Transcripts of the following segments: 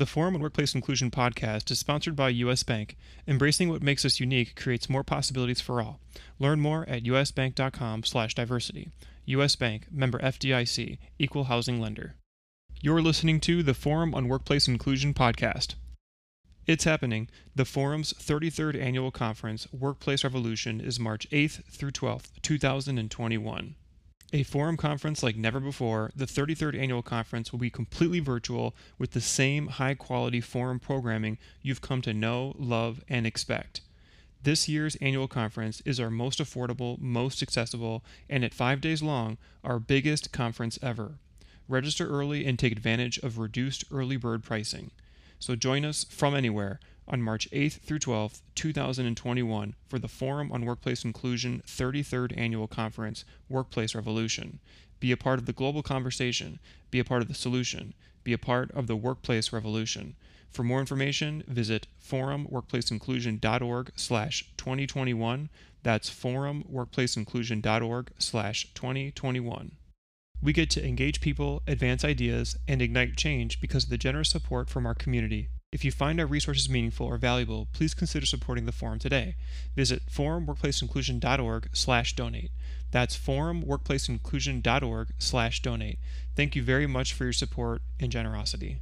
The Forum on Workplace Inclusion podcast is sponsored by US Bank. Embracing what makes us unique creates more possibilities for all. Learn more at usbank.com/diversity. US Bank, member FDIC, equal housing lender. You're listening to the Forum on Workplace Inclusion podcast. It's happening. The Forum's 33rd annual conference, Workplace Revolution, is March 8th through 12th, 2021. A forum conference like never before, the 33rd annual conference will be completely virtual with the same high quality forum programming you've come to know, love, and expect. This year's annual conference is our most affordable, most accessible, and at five days long, our biggest conference ever. Register early and take advantage of reduced early bird pricing. So join us from anywhere on March 8th through 12th, 2021, for the Forum on Workplace Inclusion 33rd Annual Conference, Workplace Revolution. Be a part of the global conversation, be a part of the solution, be a part of the workplace revolution. For more information, visit forumworkplaceinclusion.org slash 2021. That's forumworkplaceinclusion.org slash 2021. We get to engage people, advance ideas, and ignite change because of the generous support from our community. If you find our resources meaningful or valuable, please consider supporting the forum today. Visit forumworkplaceinclusion.org/donate. That's forumworkplaceinclusion.org/donate. Thank you very much for your support and generosity.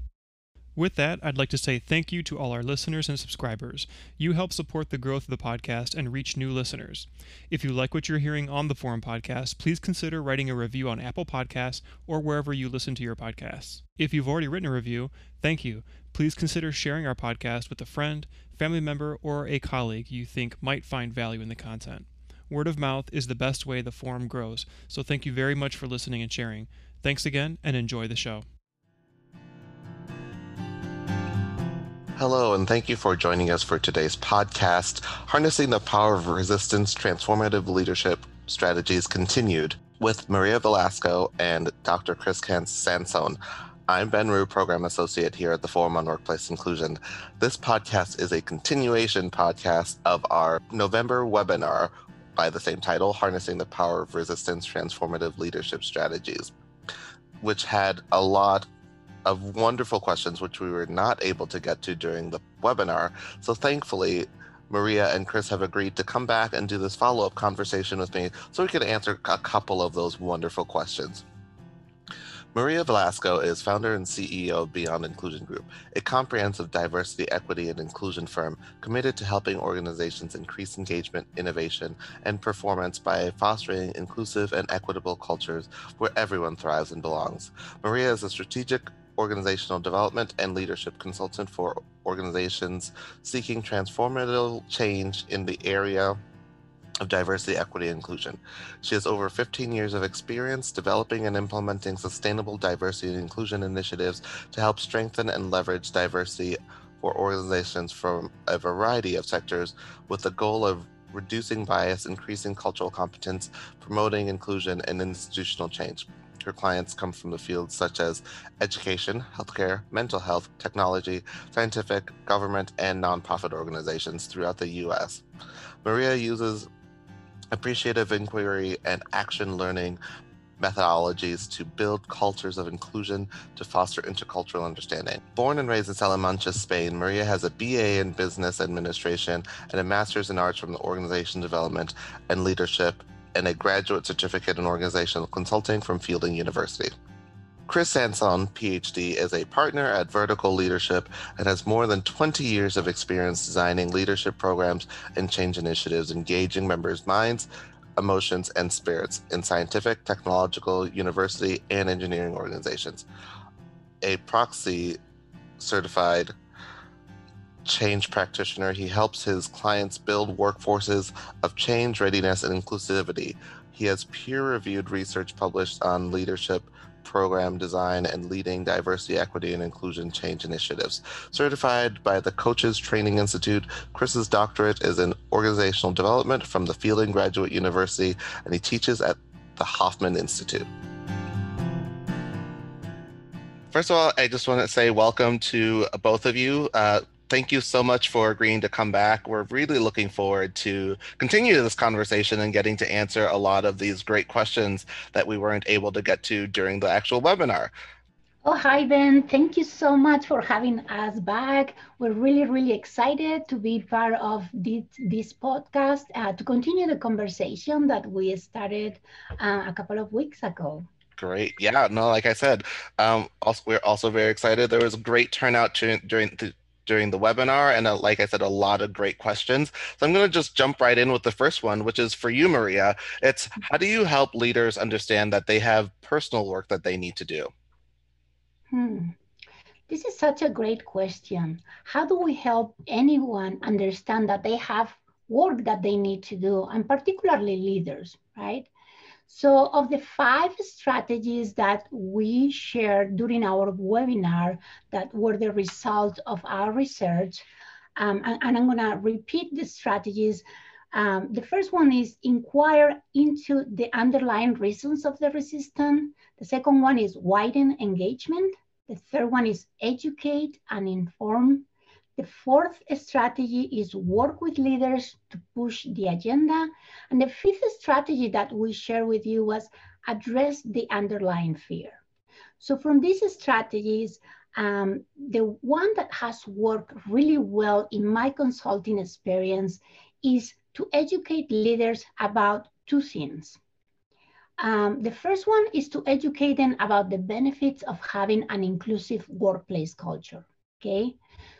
With that, I'd like to say thank you to all our listeners and subscribers. You help support the growth of the podcast and reach new listeners. If you like what you're hearing on the Forum podcast, please consider writing a review on Apple Podcasts or wherever you listen to your podcasts. If you've already written a review, thank you. Please consider sharing our podcast with a friend, family member, or a colleague you think might find value in the content. Word of mouth is the best way the forum grows, so thank you very much for listening and sharing. Thanks again, and enjoy the show. Hello, and thank you for joining us for today's podcast, Harnessing the Power of Resistance Transformative Leadership Strategies Continued, with Maria Velasco and Dr. Christopher Sansone. I'm Ben Rue, Program Associate here at the Forum on Workplace Inclusion. This podcast is a continuation podcast of our November webinar by the same title, Harnessing the Power of Resistance Transformative Leadership Strategies, which had a lot of wonderful questions, which we were not able to get to during the webinar. So thankfully, Maria and Chris have agreed to come back and do this follow up conversation with me so we could answer a couple of those wonderful questions. Maria Velasco is founder and CEO of Beyond Inclusion Group, a comprehensive diversity, equity, and inclusion firm committed to helping organizations increase engagement, innovation, and performance by fostering inclusive and equitable cultures where everyone thrives and belongs. Maria is a strategic organizational development and leadership consultant for organizations seeking transformative change in the area of diversity, equity, and inclusion. She has over 15 years of experience developing and implementing sustainable diversity and inclusion initiatives to help strengthen and leverage diversity for organizations from a variety of sectors with the goal of reducing bias, increasing cultural competence, promoting inclusion, and institutional change. Her clients come from the fields such as education, healthcare, mental health, technology, scientific, government, and nonprofit organizations throughout the U.S. Maria uses appreciative inquiry and action learning methodologies to build cultures of inclusion to foster intercultural understanding. Born and raised in Salamanca, Spain, Maria has a BA in business administration and a master's in arts from the organization development and leadership and a graduate certificate in organizational consulting from Fielding University. Chris Sansone, PhD, is a partner at Verticle Leadership and has more than 20 years of experience designing leadership programs and change initiatives, engaging members' minds, emotions, and spirits in scientific, technological, university, and engineering organizations. A Prosci certified change practitioner. He helps his clients build workforces of change, readiness, and inclusivity. He has peer reviewed research published on leadership, program design, and leading diversity, equity, and inclusion change initiatives. Certified by the Coaches Training Institute, Chris's doctorate is in organizational development from the Fielding Graduate University, and he teaches at the Hoffman Institute. First of all, I just want to say welcome to both of you. Uh, thank you so much for agreeing to come back. We're really looking forward to continue this conversation and getting to answer a lot of these great questions that we weren't able to get to during the actual webinar. Oh, hi, Ben. Thank you so much for having us back. We're really, really excited to be part of this, this podcast uh, to continue the conversation that we started uh, a couple of weeks ago. Great. Yeah, no, like I said, um, also, we're also very excited. There was a great turnout during, during the during the webinar and uh, like I said, a lot of great questions. So I'm going to just jump right in with the first one, which is for you, Maria. It's how do you help leaders understand that they have personal work that they need to do? Hmm. This is such a great question. How do we help anyone understand that they have work that they need to do, and particularly leaders, right? So of the five strategies that we shared during our webinar that were the result of our research, um, and, and, I'm gonna repeat the strategies. Um, the first one is inquire into the underlying reasons of the resistance. The second one is widen engagement. The third one is educate and inform. The fourth strategy is work with leaders to push the agenda. And the fifth strategy that we share with you was address the underlying fear. So from these strategies, um, the one that has worked really well in my consulting experience is to educate leaders about two things. Um, the first one is to educate them about the benefits of having an inclusive workplace culture, okay?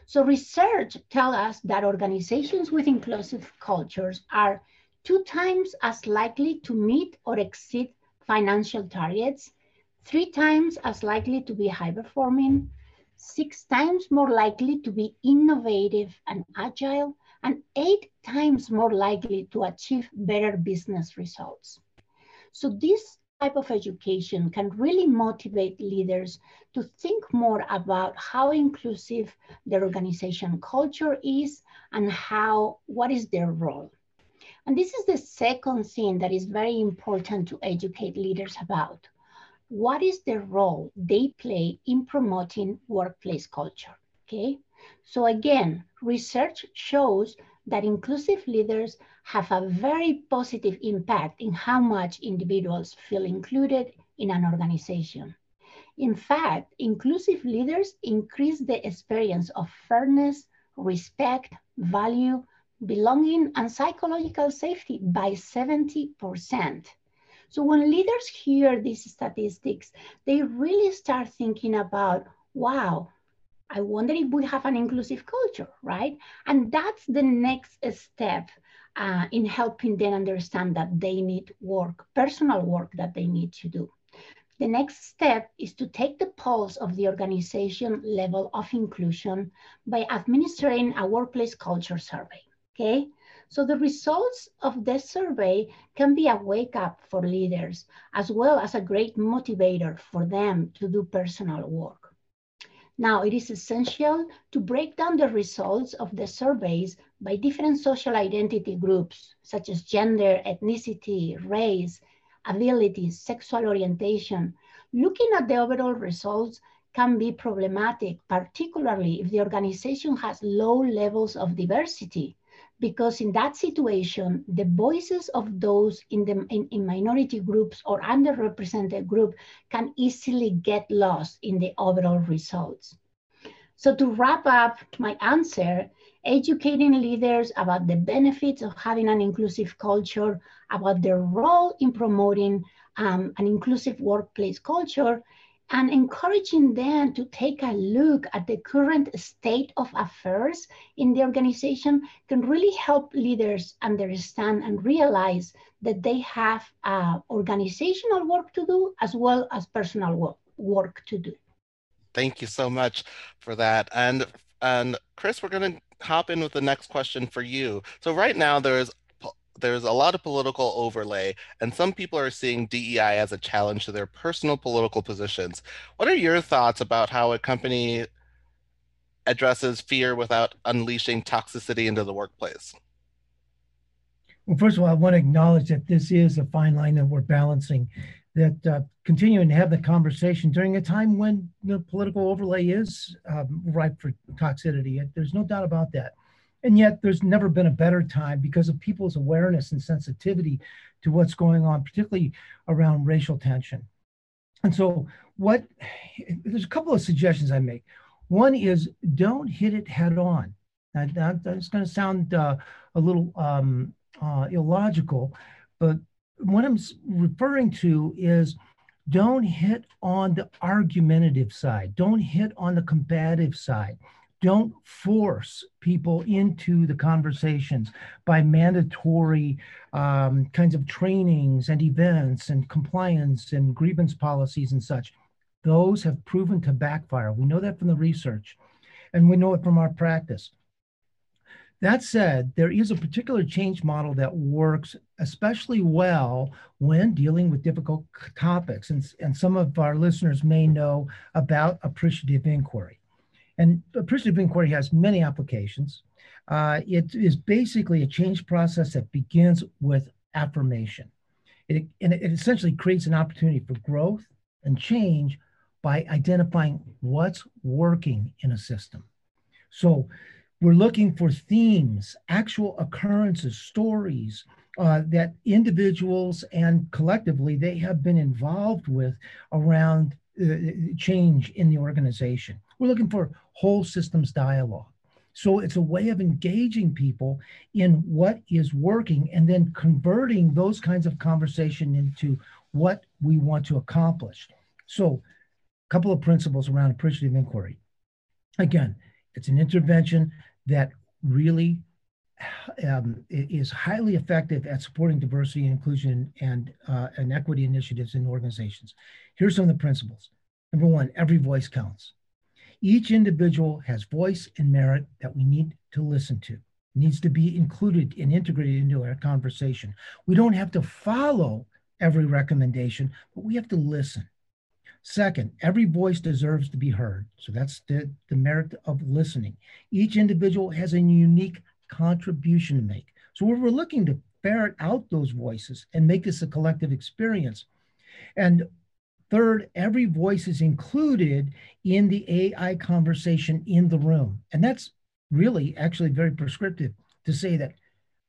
So research tell us that organizations with inclusive cultures are two times as likely to meet or exceed financial targets, three times as likely to be high performing, six times more likely to be innovative and agile, and eight times more likely to achieve better business results. So this type of education can really motivate leaders to think more about how inclusive their organization culture is and how what is their role. And this is the second thing that is very important to educate leaders about. What is the role they play in promoting workplace culture? Okay. So again, research shows that inclusive leaders have a very positive impact in how much individuals feel included in an organization. In fact, inclusive leaders increase the experience of fairness, respect, value, belonging, and psychological safety by 70%. So when leaders hear these statistics, they really start thinking about, wow, I wonder if we have an inclusive culture, right? And that's the next step uh, in helping them understand that they need work, personal work that they need to do. The next step is to take the pulse of the organization level of inclusion by administering a workplace culture survey, okay? So the results of this survey can be a wake up for leaders, as well as a great motivator for them to do personal work. Now, it is essential to break down the results of the surveys by different social identity groups, such as gender, ethnicity, race, abilities, sexual orientation. Looking at the overall results can be problematic, particularly if the organization has low levels of diversity because in that situation, the voices of those in the in, in, minority groups or underrepresented group can easily get lost in the overall results. So to wrap up my answer, educating leaders about the benefits of having an inclusive culture, about their role in promoting um, an inclusive workplace culture, and encouraging them to take a look at the current state of affairs in the organization can really help leaders understand and realize that they have uh, organizational work to do as well as personal work, work to do. Thank you so much for that. And and Chris, we're going to hop in with the next question for you. So right now there is there's a lot of political overlay, and some people are seeing DEI as a challenge to their personal political positions. What are your thoughts about how a company addresses fear without unleashing toxicity into the workplace? Well, first of all, I want to acknowledge that this is a fine line that we're balancing, that uh, continuing to have the conversation during a time when the political overlay is um, ripe for toxicity. There's no doubt about that. And yet, there's never been a better time because of people's awareness and sensitivity to what's going on, particularly around racial tension. And so, what there's a couple of suggestions I make. One is don't hit it head on. That, that that's going to sound uh, a little um, uh, illogical, but what I'm referring to is don't hit on the argumentative side. Don't hit on the combative side. Don't force people into the conversations by mandatory um, kinds of trainings and events and compliance and grievance policies and such. Those have proven to backfire. We know that from the research and we know it from our practice. That said, there is a particular change model that works especially well when dealing with difficult topics. And, and some of our listeners may know about appreciative inquiry. And appreciative inquiry has many applications. Uh, it is basically a change process that begins with affirmation. It, and it essentially creates an opportunity for growth and change by identifying what's working in a system. So we're looking for themes, actual occurrences, stories uh, that individuals and collectively they have been involved with around uh, change in the organization. We're looking for whole systems dialogue. So it's a way of engaging people in what is working and then converting those kinds of conversation into what we want to accomplish. So, a couple of principles around appreciative inquiry. Again, it's an intervention that really um, is highly effective at supporting diversity and inclusion and, uh, and equity initiatives in organizations. Here's some of the principles. Number one, every voice counts. Each individual has voice and merit that we need to listen to, needs to be included and integrated into our conversation. We don't have to follow every recommendation, but we have to listen. Second, every voice deserves to be heard. So that's the, the merit of listening. Each individual has a unique contribution to make. So we're looking to ferret out those voices and make this a collective experience. And third, every voice is included in the AI conversation in the room. And that's really actually very prescriptive to say that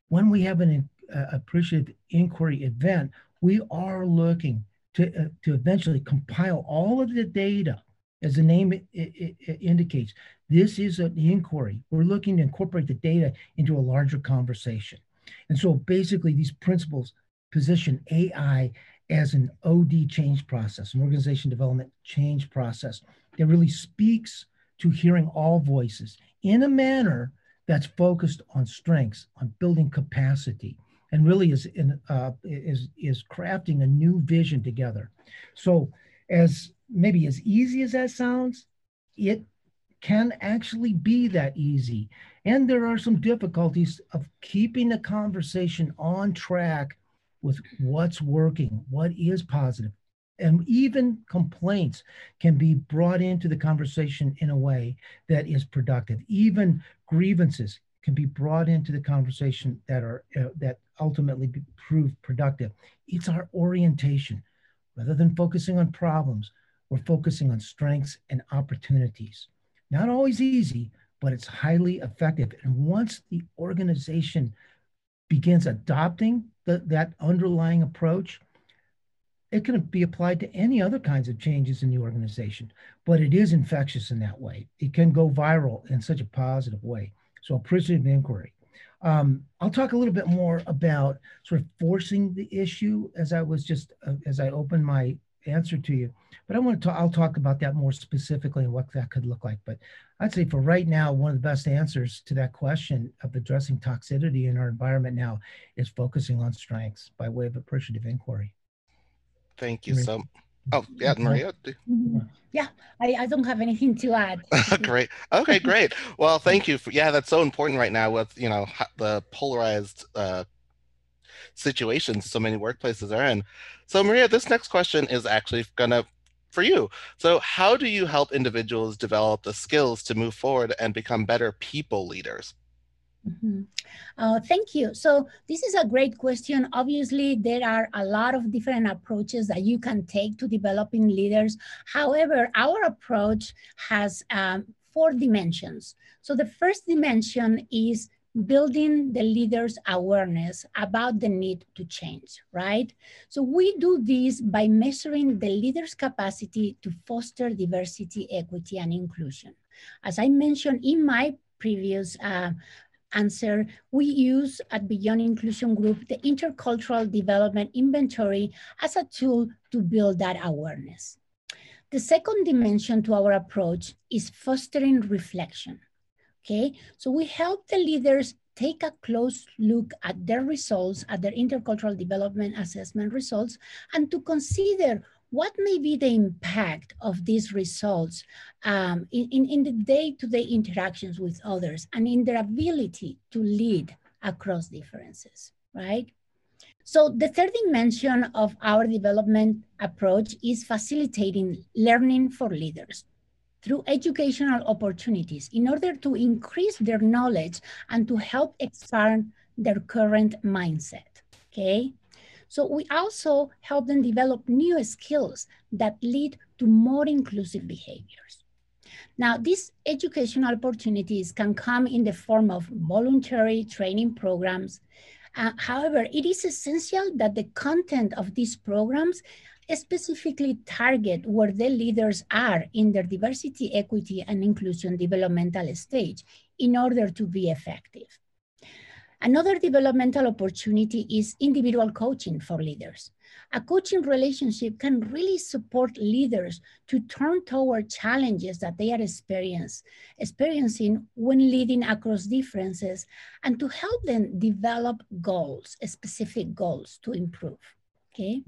when we have an uh, appreciative inquiry event, we are looking to, uh, to eventually compile all of the data, as the name it, it, it indicates. This is an inquiry. We're looking to incorporate the data into a larger conversation. And so basically, these principles position AI as an OD change process, an organization development change process that really speaks to hearing all voices in a manner that's focused on strengths, on building capacity, and really is in, uh, is is crafting a new vision together. So, as maybe as easy as that sounds, it can actually be that easy. And there are some difficulties of keeping the conversation on track with what's working, what is positive. And even complaints can be brought into the conversation in a way that is productive. Even grievances can be brought into the conversation that are uh, that ultimately prove productive. It's our orientation. Rather than focusing on problems, we're focusing on strengths and opportunities. Not always easy, but it's highly effective. And once the organization begins adopting the, that underlying approach, it can be applied to any other kinds of changes in the organization, but it is infectious in that way. It can go viral in such a positive way. So appreciative inquiry. Um, I'll talk a little bit more about sort of forcing the issue as I was just uh, as I opened my answer to you. But I want to talk, I'll talk about that more specifically and what that could look like. But I'd say for right now, one of the best answers to that question of addressing toxicity in our environment now is focusing on strengths by way of appreciative inquiry. Thank you so Oh, yeah, Maria. Mm-hmm. Yeah, I, I don't have anything to add. great. Okay, great. Well, thank you. For, yeah, that's so important right now with, you know, the polarized uh, situations so many workplaces are in. So, Maria, this next question is actually going to for you. So, how do you help individuals develop the skills to move forward and become better people leaders? Mm-hmm. Uh, thank you. So this is a great question. Obviously, there are a lot of different approaches that you can take to developing leaders. However, our approach has um, four dimensions. So the first dimension is building the leaders' awareness about the need to change, right? So we do this by measuring the leaders' capacity to foster diversity, equity, and inclusion. As I mentioned in my previous uh, answer, we use at Beyond Inclusion Group the Intercultural Development Inventory as a tool to build that awareness. The second dimension to our approach is fostering reflection. Okay, so we help the leaders take a close look at their results, at their intercultural development assessment results, and to consider what may be the impact of these results um, in, in, in the day-to-day -day interactions with others and in their ability to lead across differences, right? So the third dimension of our development approach is facilitating learning for leaders through educational opportunities in order to increase their knowledge and to help expand their current mindset, okay? So we also help them develop new skills that lead to more inclusive behaviors. Now, these educational opportunities can come in the form of voluntary training programs. Uh, however, it is essential that the content of these programs specifically target where the leaders are in their diversity, equity, and inclusion developmental stage in order to be effective. Another developmental opportunity is individual coaching for leaders. A coaching relationship can really support leaders to turn toward challenges that they are experiencing when leading across differences and to help them develop goals, specific goals to improve, okay?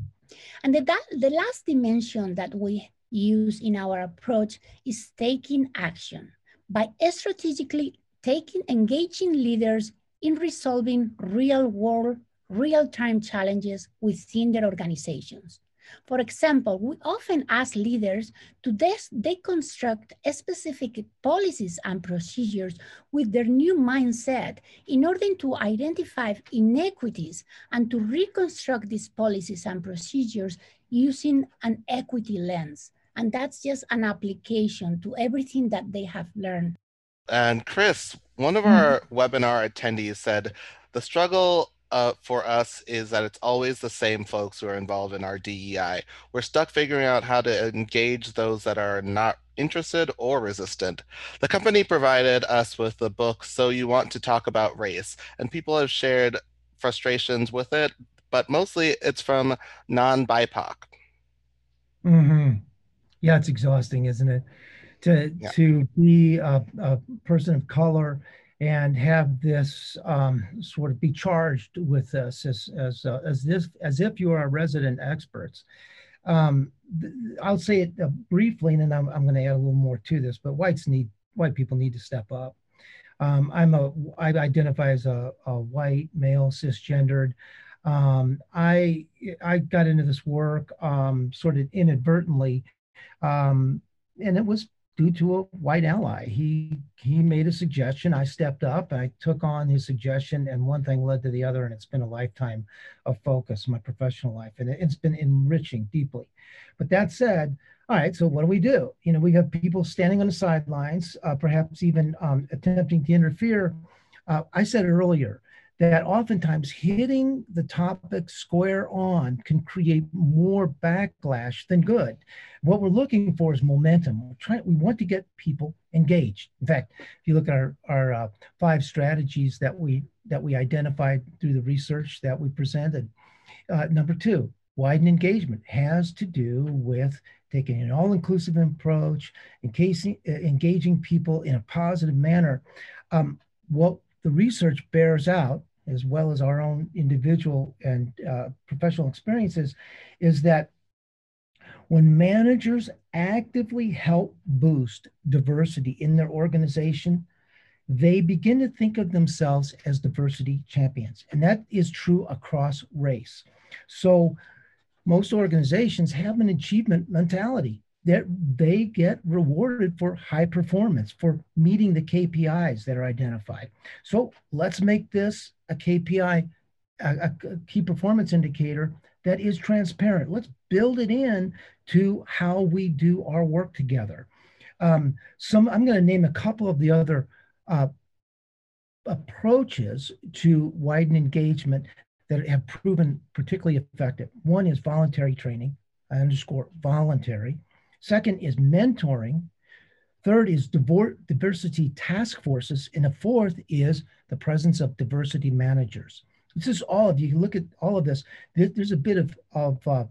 And the, that, the last dimension that we use in our approach is taking action by strategically taking, engaging leaders in resolving real world, real time challenges within their organizations. For example, we often ask leaders to deconstruct specific policies and procedures with their new mindset in order to identify inequities and to reconstruct these policies and procedures using an equity lens. And that's just an application to everything that they have learned and Chris, one of our mm-hmm. webinar attendees said the struggle uh, for us is that it's always the same folks who are involved in our DEI. We're stuck figuring out how to engage those that are not interested or resistant. The company provided us with the book So You Want to Talk About Race, and people have shared frustrations with it, but mostly it's from non BIPOC. Mm-hmm. Yeah, it's exhausting, isn't it? to yeah. to be a, a, person of color and have this um, sort of be charged with this as as uh, as this as if you are resident experts. Um, I'll say it uh, briefly, and then I'm, I'm going to add a little more to this. But whites need white people need to step up. Um, I'm a I identify as a, a white male cisgendered. Um, I I got into this work um, sort of inadvertently, um, and it was due to a white ally. He he made a suggestion. I stepped up. I took on his suggestion, and one thing led to the other, and it's been a lifetime of focus, my professional life, and it's been enriching deeply. But that said, all right. So what do we do? You know, we have people standing on the sidelines, uh, perhaps even um, attempting to interfere. Uh, I said earlier that oftentimes hitting the topic square on can create more backlash than good. What we're looking for is momentum. We're trying, we want to get people engaged. In fact, if you look at our, our uh, five strategies that we that we identified through the research that we presented, uh, number two, widen engagement has to do with taking an all-inclusive approach, engaging, uh, engaging people in a positive manner. Um, what the research bears out as well as our own individual and uh, professional experiences, is that when managers actively help boost diversity in their organization, they begin to think of themselves as diversity champions. And that is true across race. So most organizations have an achievement mentality that they get rewarded for high performance, for meeting the KPIs that are identified. So let's make this a KPI, a, a key performance indicator that is transparent. Let's build it in to how we do our work together. Um, some I'm going to name a couple of the other uh, approaches to widen engagement that have proven particularly effective. One is voluntary training, I underscore voluntary. Second is mentoring. Third is diversity task forces. And the fourth is the presence of diversity managers. This is all of you look at all of this. There's a bit of, of uh,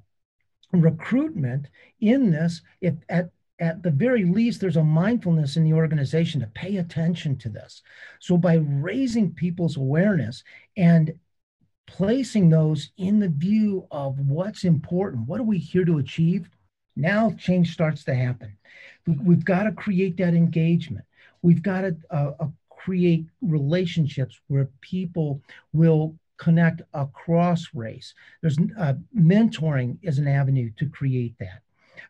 recruitment in this. If at at the very least, there's a mindfulness in the organization to pay attention to this. So by raising people's awareness and placing those in the view of what's important, what are we here to achieve? Now change starts to happen. We've got to create that engagement. We've got to uh, uh, create relationships where people will connect across race. There's uh, mentoring is an avenue to create that.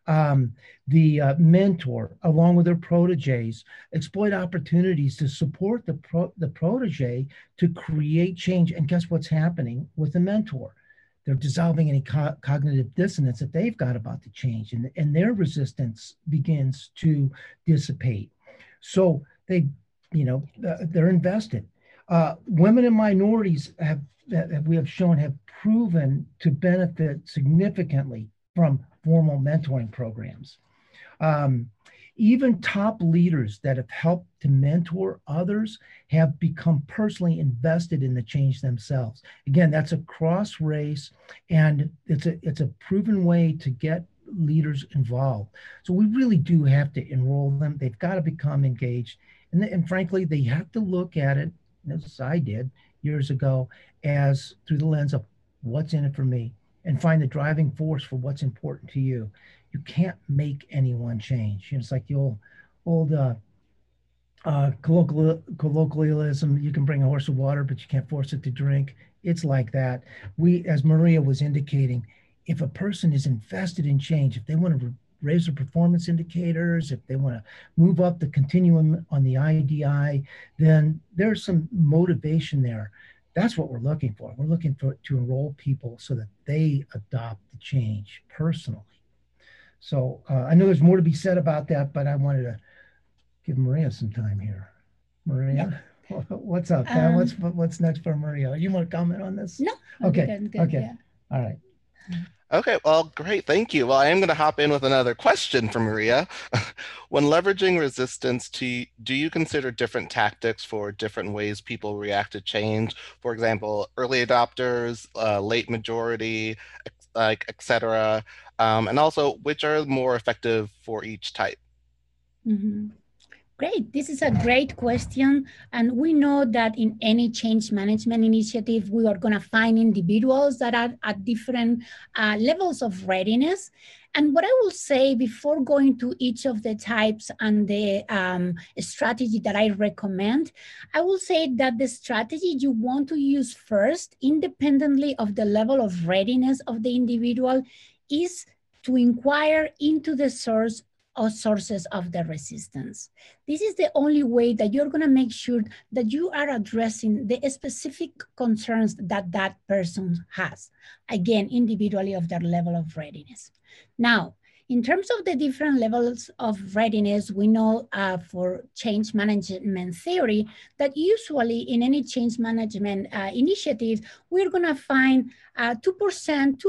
Um, the uh, mentor, along with their proteges, exploit opportunities to support the pro- the protege to create change. And guess what's happening with the mentor? They're dissolving any co- cognitive dissonance that they've got about the change, and, and their resistance begins to dissipate. So they, you know, uh, they're invested. Uh, women and minorities have that we have shown have proven to benefit significantly from formal mentoring programs. Um, even top leaders that have helped to mentor others have become personally invested in the change themselves. Again, that's a cross race, and it's a it's a proven way to get leaders involved. So we really do have to enroll them. They've got to become engaged, and, and frankly, they have to look at it, as I did years ago, as through the lens of what's in it for me and find the driving force for what's important to you. You can't make anyone change. You know, it's like the old, old uh, uh, colloquial, colloquialism. You can bring a horse of water, but you can't force it to drink. It's like that. We, as Maria was indicating, if a person is invested in change, if they want to raise their performance indicators, if they want to move up the continuum on the IDI, then there's some motivation there that's what we're looking for. We're looking for to enroll people so that they adopt the change personally. So uh, I know there's more to be said about that, but I wanted to give Maria some time here. Maria, yeah. what's up? Um, what's what's next for Maria? You want to comment on this? No. Okay. Good, good, okay. Yeah. All right. Okay, well, great. Thank you. Well, I am going to hop in with another question for Maria. when leveraging resistance, to, do you consider different tactics for different ways people react to change? For example, early adopters, uh, late majority, like etc. Um, and also, which are more effective for each type? Mm-hmm. Great. This is a great question. And we know that in any change management initiative, we are going to find individuals that are at different uh, levels of readiness. And what I will say before going to each of the types and the um, strategy that I recommend, I will say that the strategy you want to use first, independently of the level of readiness of the individual, is to inquire into the source or sources of the resistance. This is the only way that you're going to make sure that you are addressing the specific concerns that that person has, again, individually of their level of readiness. Now, in terms of the different levels of readiness, we know uh, for change management theory that usually in any change management uh, initiative, we're going to find uh, 2%,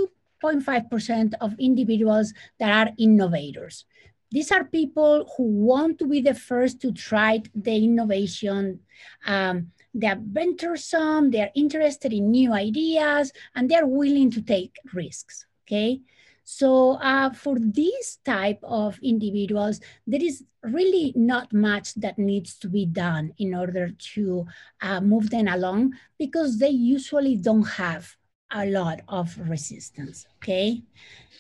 2.5% of individuals that are innovators. These are people who want to be the first to try the innovation. Um, they're venturesome, they're interested in new ideas, and they're willing to take risks, okay? So uh, for these type of individuals, there is really not much that needs to be done in order to uh, move them along because they usually don't have a lot of resistance, okay?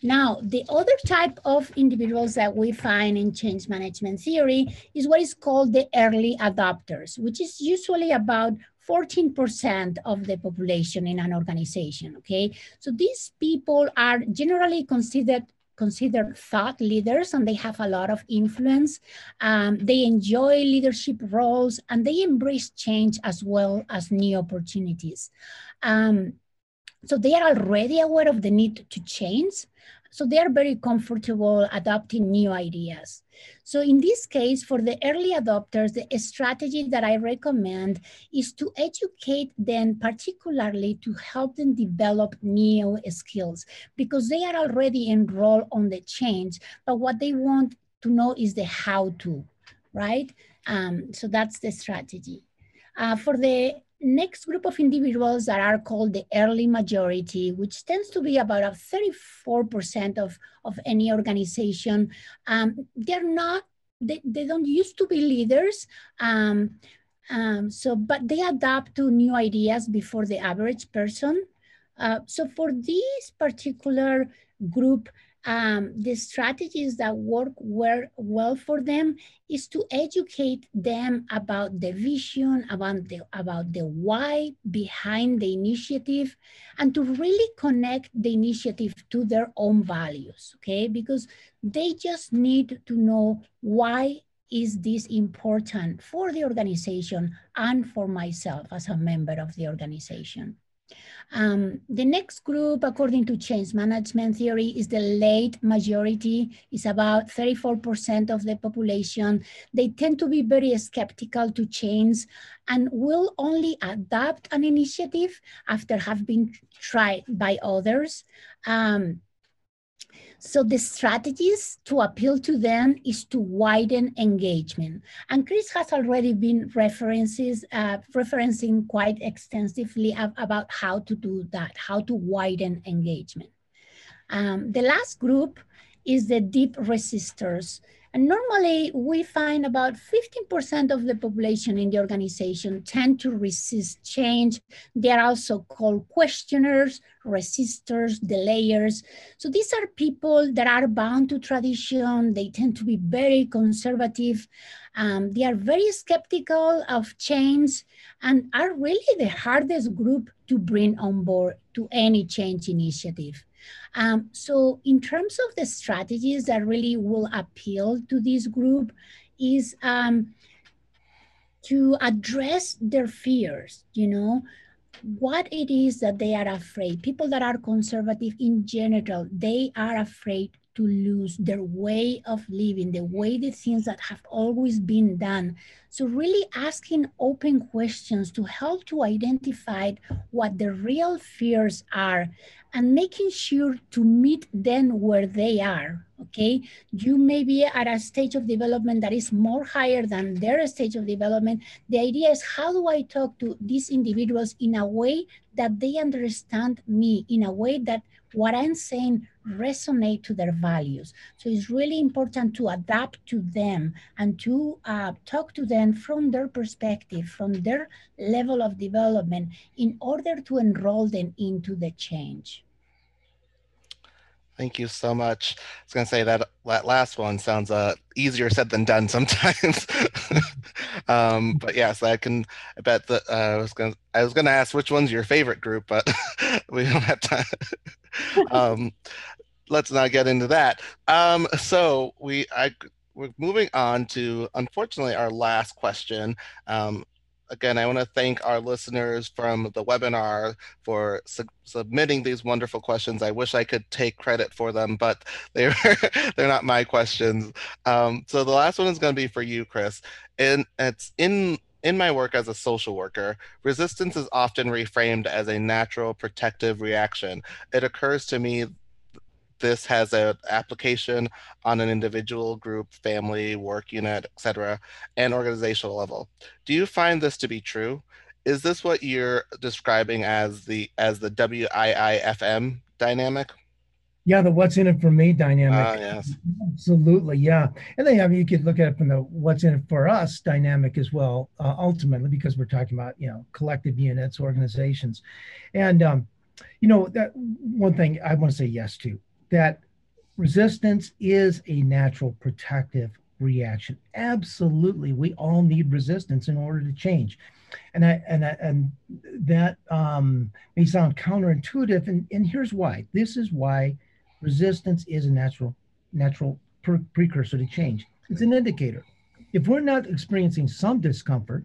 Now, the other type of individuals that we find in change management theory is what is called the early adopters, which is usually about 14% of the population in an organization, okay? So these people are generally considered considered thought leaders and they have a lot of influence. Um, they enjoy leadership roles and they embrace change as well as new opportunities. Um, so they are already aware of the need to change So they are very comfortable adopting new ideas. So in this case, for the early adopters, the strategy that I recommend is to educate them particularly to help them develop new skills because they are already enrolled on the change, but what they want to know is the how to, right? Um, so that's the strategy. Uh, for the next group of individuals that are called the early majority, which tends to be about a 34% of, of any organization. Um, they're not, they, they don't used to be leaders. Um, um, so, but they adapt to new ideas before the average person. Uh, so for this particular group, um, the strategies that work well for them is to educate them about the vision, about the, about the why behind the initiative, and to really connect the initiative to their own values, okay? Because they just need to know why is this important for the organization and for myself as a member of the organization. Um, the next group, according to change management theory, is the late majority. It's about 34% of the population. They tend to be very skeptical to change and will only adopt an initiative after have been tried by others. Um, so the strategies to appeal to them is to widen engagement. And Chris has already been references, uh, referencing quite extensively about how to do that, how to widen engagement. Um, the last group is the deep resistors. And normally we find about 15% of the population in the organization tend to resist change. They are also called questioners, resistors, delayers. So these are people that are bound to tradition. They tend to be very conservative. Um, they are very skeptical of change and are really the hardest group to bring on board to any change initiative. Um, so in terms of the strategies that really will appeal to this group is um, to address their fears, you know, what it is that they are afraid. People that are conservative in general, they are afraid to lose their way of living, the way the things that have always been done. So really asking open questions to help to identify what the real fears are and making sure to meet them where they are okay? You may be at a stage of development that is more higher than their stage of development. The idea is how do i talk to these individuals in a way that they understand me in a way that what i'm saying resonate to their values. So it's really important to adapt to them and to uh, talk to them from their perspective from their level of development in order to enroll them into the change Thank you so much. I was going to say that that last one sounds uh, easier said than done sometimes. um, but yes, I can. I bet that uh, I was going. I was going to ask which one's your favorite group, but we don't have time. um, let's not get into that. Um, so we, I, we're moving on to unfortunately our last question. Um, again, I want to thank our listeners from the webinar for su submitting these wonderful questions. I wish I could take credit for them, but they're they're not my questions. Um, so the last one is going to be for you, Chris, and it's in in my work as a social worker, resistance is often reframed as a natural protective reaction. It occurs to me this has an application on an individual, group, family, work unit, etc., and organizational level. Do you find this to be true? Is this what you're describing as the as the WIIFM dynamic? Yeah, the what's in it for me dynamic. Uh, yes. Absolutely, yeah. And then I mean, you could look at it from the what's in it for us dynamic as well, uh, ultimately, because we're talking about, you know, collective units, organizations. And, um, you know, that one thing I want to say yes to that resistance is a natural protective reaction. Absolutely, we all need resistance in order to change, and I, and I, and that um, may sound counterintuitive, and, and here's why. This is why resistance is a natural natural pre- precursor to change. It's an indicator. If we're not experiencing some discomfort,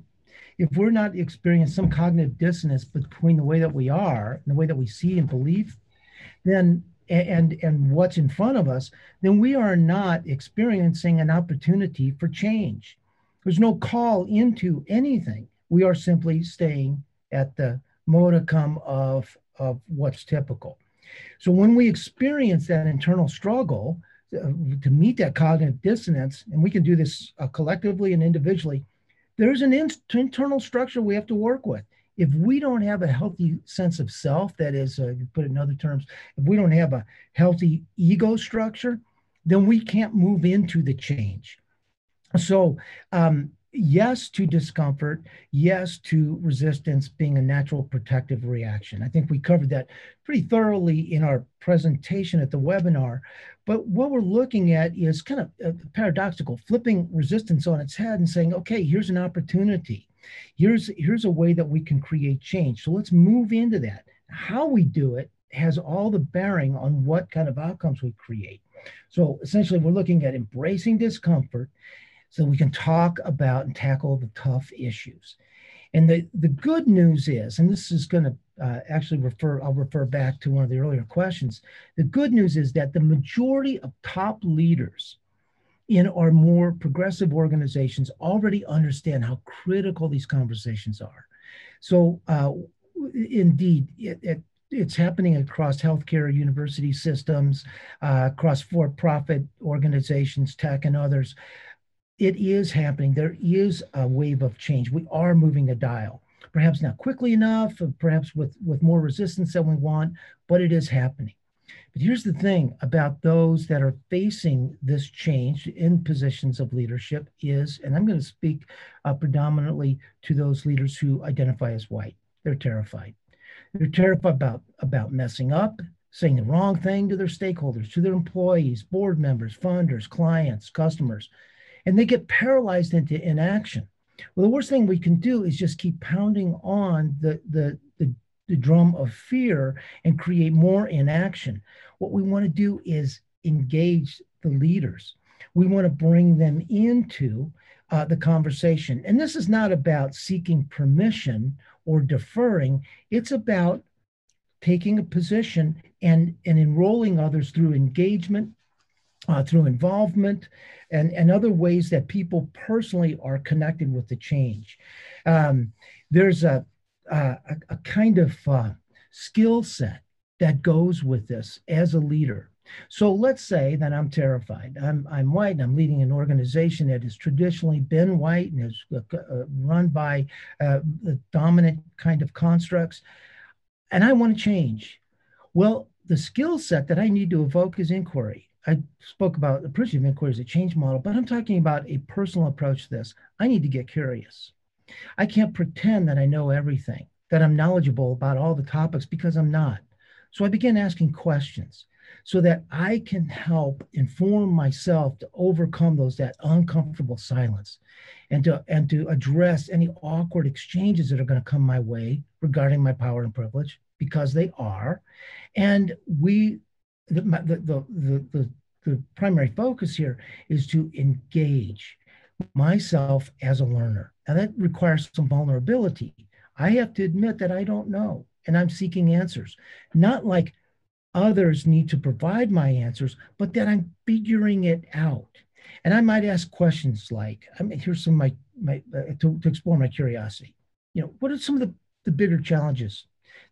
if we're not experiencing some cognitive dissonance between the way that we are and the way that we see and believe, then and and what's in front of us, then we are not experiencing an opportunity for change. There's no call into anything. We are simply staying at the modicum of, of what's typical. So when we experience that internal struggle uh, to meet that cognitive dissonance, and we can do this uh, collectively and individually, there's an in- internal structure we have to work with. If we don't have a healthy sense of self, that is, uh, put it in other terms, if we don't have a healthy ego structure, then we can't move into the change. So, um, yes to discomfort, yes to resistance being a natural protective reaction. I think we covered that pretty thoroughly in our presentation at the webinar. But what we're looking at is kind of uh, paradoxical, flipping resistance on its head and saying, okay, here's an opportunity. Here's, here's a way that we can create change. So let's move into that. How we do it has all the bearing on what kind of outcomes we create. So essentially, we're looking at embracing discomfort so we can talk about and tackle the tough issues. And the, the good news is, and this is going to uh, actually refer, I'll refer back to one of the earlier questions. The good news is that the majority of top leaders in our more progressive organizations already understand how critical these conversations are. So, uh, indeed, it, it, it's happening across healthcare, university systems, uh, across for profit organizations, tech, and others it is happening. There is a wave of change. We are moving a dial, perhaps not quickly enough, perhaps with, with more resistance than we want, but it is happening. But here's the thing about those that are facing this change in positions of leadership is, and I'm going to speak uh, predominantly to those leaders who identify as white. They're terrified. They're terrified about, about messing up, saying the wrong thing to their stakeholders, to their employees, board members, funders, clients, customers and they get paralyzed into inaction. Well, the worst thing we can do is just keep pounding on the, the, the, the drum of fear and create more inaction. What we want to do is engage the leaders. We want to bring them into uh, the conversation. And this is not about seeking permission or deferring, it's about taking a position and, and enrolling others through engagement, uh, through involvement, and, and other ways that people personally are connected with the change. Um, there's a, a, a, kind of uh, skill set that goes with this as a leader. So let's say that I'm terrified. I'm, I'm white and I'm leading an organization that has traditionally been white and is uh, uh run by uh, the dominant kind of constructs, and I want to change. Well, the skill set that I need to evoke is inquiry. I spoke about appreciative inquiry as a change model, but I'm talking about a personal approach to this. I need to get curious. I can't pretend that I know everything, that I'm knowledgeable about all the topics because I'm not. So I began asking questions so that I can help inform myself to overcome those that uncomfortable silence and to and to address any awkward exchanges that are going to come my way regarding my power and privilege because they are. And we the, the, the, the, the primary focus here is to engage myself as a learner. And that requires some vulnerability. I have to admit that I don't know and I'm seeking answers. Not like others need to provide my answers, but that I'm figuring it out. And I might ask questions like, I mean, here's some of my, my uh, to, to explore my curiosity. You know, what are some of the, the bigger challenges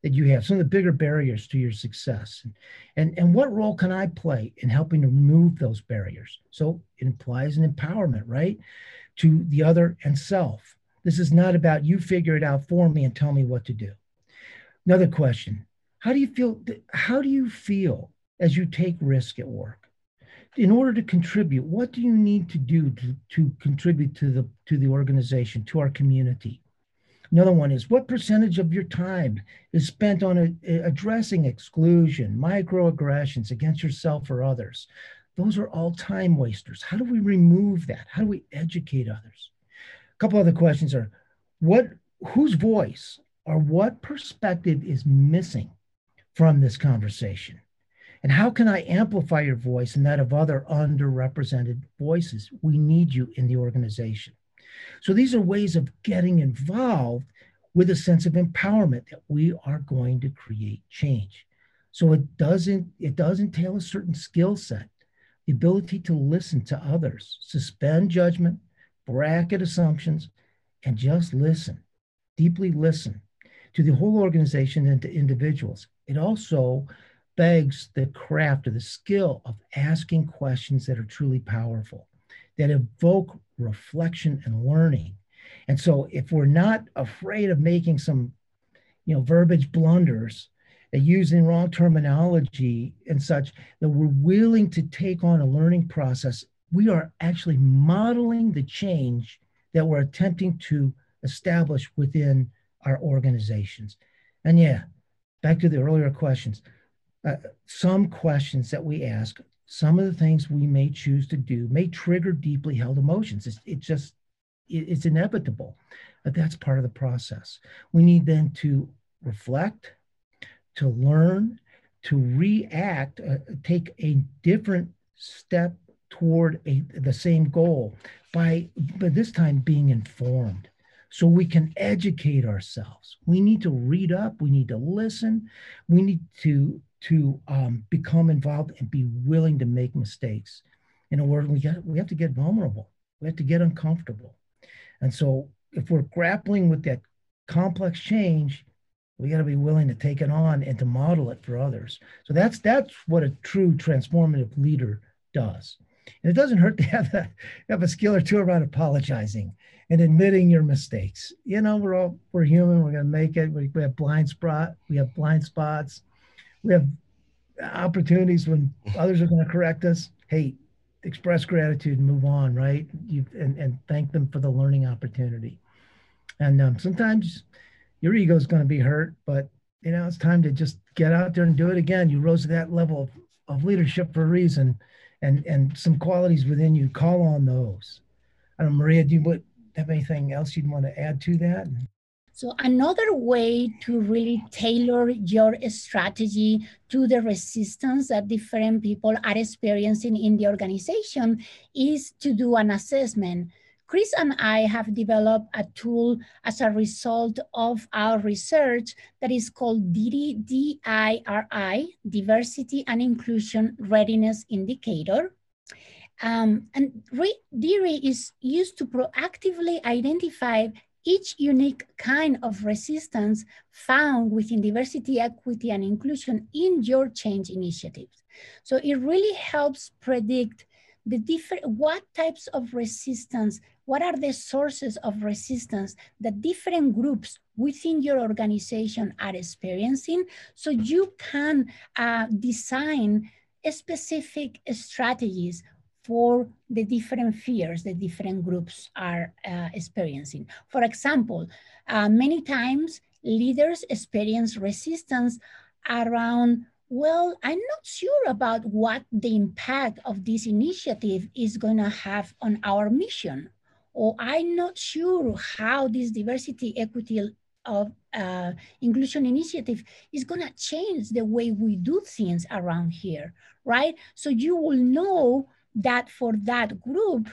that you have, some of the bigger barriers to your success. And, and, what role can I play in helping to remove those barriers? So it implies an empowerment, right? To the other and self. This is not about you figure it out for me and tell me what to do. Another question. How do you feel? How do you feel as you take risk at work? In order to contribute, what do you need to do to, to contribute to the to the organization, to our community? Another one is what percentage of your time is spent on a, addressing exclusion, microaggressions against yourself or others? Those are all time wasters. How do we remove that? How do we educate others? A couple other questions are what whose voice or what perspective is missing from this conversation? And how can I amplify your voice and that of other underrepresented voices? We need you in the organization. So these are ways of getting involved with a sense of empowerment that we are going to create change. So it doesn't it does entail a certain skill set, the ability to listen to others, suspend judgment, bracket assumptions, and just listen, deeply listen to the whole organization and to individuals. It also begs the craft or the skill of asking questions that are truly powerful, that evoke reflection and learning. And so if we're not afraid of making some, you know, verbiage blunders, and using wrong terminology and such, that we're willing to take on a learning process, we are actually modeling the change that we're attempting to establish within our organizations. And yeah, back to the earlier questions. Uh, some questions that we ask, some of the things we may choose to do may trigger deeply held emotions. It's, it just, it, it's inevitable, but that's part of the process. We need then to reflect, to learn, to react, uh, take a different step toward a, the same goal by, by this time being informed so we can educate ourselves. We need to read up, we need to listen, we need to to um, become involved and be willing to make mistakes. In a word, we we have to get vulnerable. We have to get uncomfortable. And so if we're grappling with that complex change, we got to be willing to take it on and to model it for others. So that's that's what a true transformative leader does. And it doesn't hurt to have that have a skill or two around apologizing and admitting your mistakes. You know, we're all we're human. We're gonna make it. We, we have blind spot. We have blind spots we have opportunities when others are going to correct us. Hey, express gratitude and move on, right? You and, and thank them for the learning opportunity. And um, sometimes your ego is going to be hurt, but you know it's time to just get out there and do it again. You rose to that level of, of leadership for a reason, and and some qualities within you. Call on those. I don't know, Maria. Do you have anything else you'd want to add to that? So another way to really tailor your strategy to the resistance that different people are experiencing in the organization is to do an assessment. Chris and I have developed a tool as a result of our research that is called DIRI, Diversity and Inclusion Readiness Indicator. Um, and DIRI is used to proactively identify each unique kind of resistance found within diversity, equity, and inclusion in your change initiatives. So it really helps predict the different, what types of resistance, what are the sources of resistance that different groups within your organization are experiencing so you can uh, design specific strategies for the different fears that different groups are uh, experiencing. For example, uh, many times leaders experience resistance around, well, I'm not sure about what the impact of this initiative is going to have on our mission, or I'm not sure how this diversity, equity, of uh, inclusion initiative is going to change the way we do things around here, right? So you will know that for that group,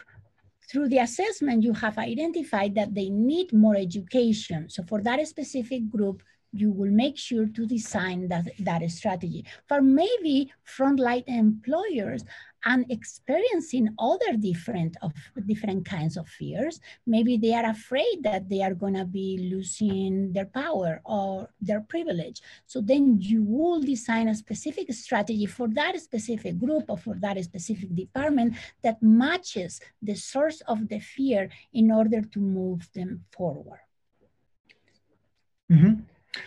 through the assessment, you have identified that they need more education. So for that specific group, you will make sure to design that, that strategy. For maybe frontline employers, and experiencing other different of different kinds of fears maybe they are afraid that they are going to be losing their power or their privilege so then you will design a specific strategy for that specific group or for that specific department that matches the source of the fear in order to move them forward mm-hmm.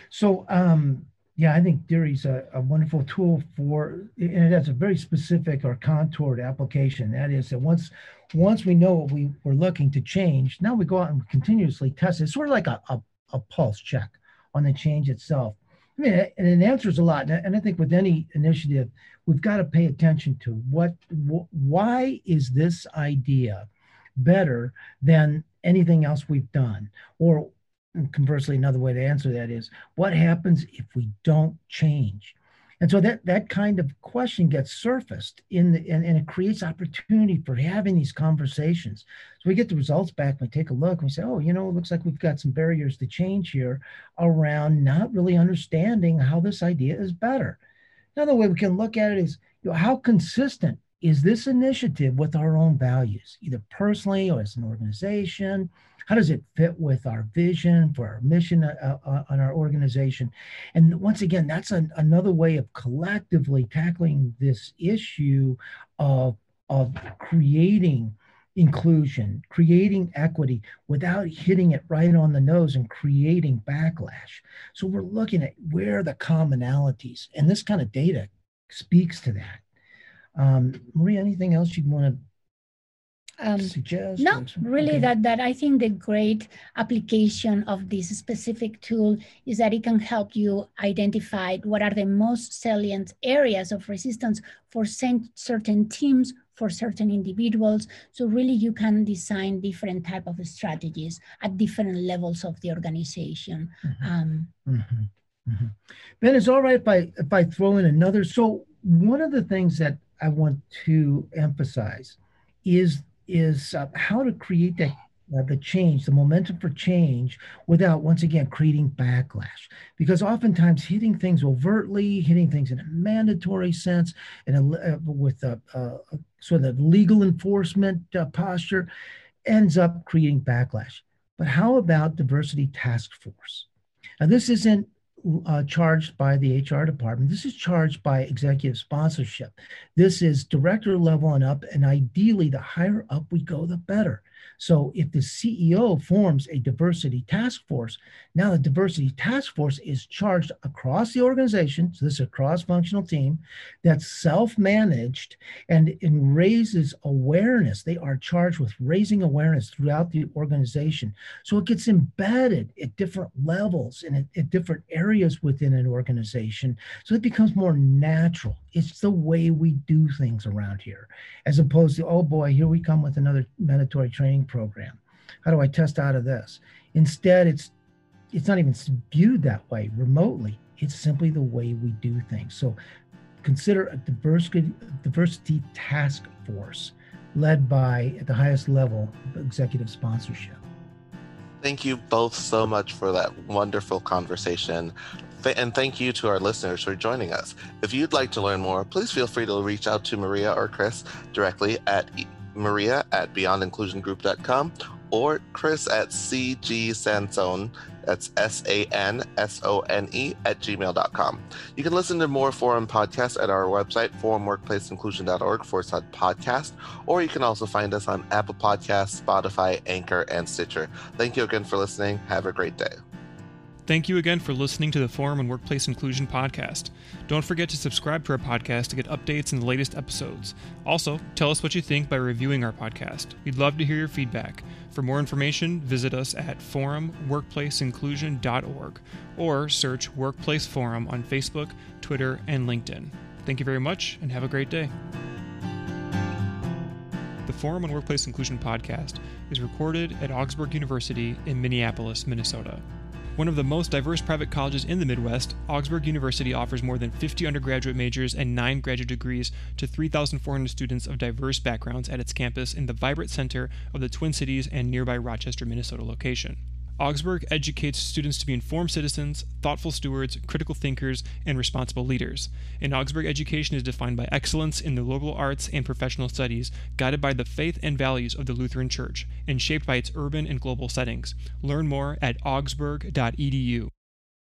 So um yeah, I think is a, a wonderful tool for, and it has a very specific or contoured application. That is that once once we know what we were looking to change, now we go out and continuously test it. It's sort of like a, a, a pulse check on the change itself. I mean, and it answers a lot. And I think with any initiative, we've got to pay attention to what, wh- why is this idea better than anything else we've done, or and conversely, another way to answer that is what happens if we don't change? And so that that kind of question gets surfaced in the, and, and it creates opportunity for having these conversations. So we get the results back, we take a look, and we say, oh, you know, it looks like we've got some barriers to change here around not really understanding how this idea is better. Another way we can look at it is you know, how consistent is this initiative with our own values, either personally or as an organization? How does it fit with our vision for our mission uh, uh, on our organization? And once again, that's an, another way of collectively tackling this issue of, of creating inclusion, creating equity without hitting it right on the nose and creating backlash. So we're looking at where the commonalities, and this kind of data speaks to that. Um, Maria, anything else you'd want to um, suggest? No, really, okay. that that I think the great application of this specific tool is that it can help you identify what are the most salient areas of resistance for certain teams, for certain individuals. So really, you can design different type of strategies at different levels of the organization. Mm-hmm. Um, mm-hmm. Mm-hmm. Ben, is all right if I if I throw in another. So one of the things that I want to emphasize is is uh, how to create that uh, the change, the momentum for change, without once again creating backlash. Because oftentimes hitting things overtly, hitting things in a mandatory sense, and uh, with a, a, sort of legal enforcement uh, posture, ends up creating backlash. But how about diversity task force? Now, this isn't uh, charged by the HR department. This is charged by executive sponsorship. This is director level and up, and ideally, the higher up we go, the better. So if the CEO forms a diversity task force, now the diversity task force is charged across the organization. So this is a cross-functional team that's self-managed and, and raises awareness. They are charged with raising awareness throughout the organization. So it gets embedded at different levels and at, at different areas within an organization. So it becomes more natural. It's the way we do things around here, as opposed to, oh boy, here we come with another mandatory training program. How do I test out of this? Instead, it's it's not even viewed that way remotely. It's simply the way we do things. So consider a diversity diversity task force led by at the highest level executive sponsorship. Thank you both so much for that wonderful conversation and thank you to our listeners for joining us. If you'd like to learn more, please feel free to reach out to Maria or Chris directly at maria at beyondinclusiongroup.com or chris at cgsansone, that's S-A-N-S-O-N-E at gmail.com. You can listen to more Forum podcasts at our website, forumworkplaceinclusion.org forward slash podcast, or you can also find us on Apple Podcasts, Spotify, Anchor, and Stitcher. Thank you again for listening. Have a great day. Thank you again for listening to the Forum and Workplace Inclusion podcast. Don't forget to subscribe to our podcast to get updates and the latest episodes. Also, tell us what you think by reviewing our podcast. We'd love to hear your feedback. For more information, visit us at forumworkplaceinclusion.org or search Workplace Forum on Facebook, Twitter, and LinkedIn. Thank you very much and have a great day. The Forum on Workplace Inclusion podcast is recorded at Augsburg University in Minneapolis, Minnesota. One of the most diverse private colleges in the Midwest, Augsburg University offers more than 50 undergraduate majors and 9 graduate degrees to 3,400 students of diverse backgrounds at its campus in the vibrant center of the Twin Cities and nearby Rochester, Minnesota location. Augsburg educates students to be informed citizens, thoughtful stewards, critical thinkers, and responsible leaders. And Augsburg education is defined by excellence in the liberal arts and professional studies, guided by the faith and values of the Lutheran Church, and shaped by its urban and global settings. Learn more at augsburg.edu.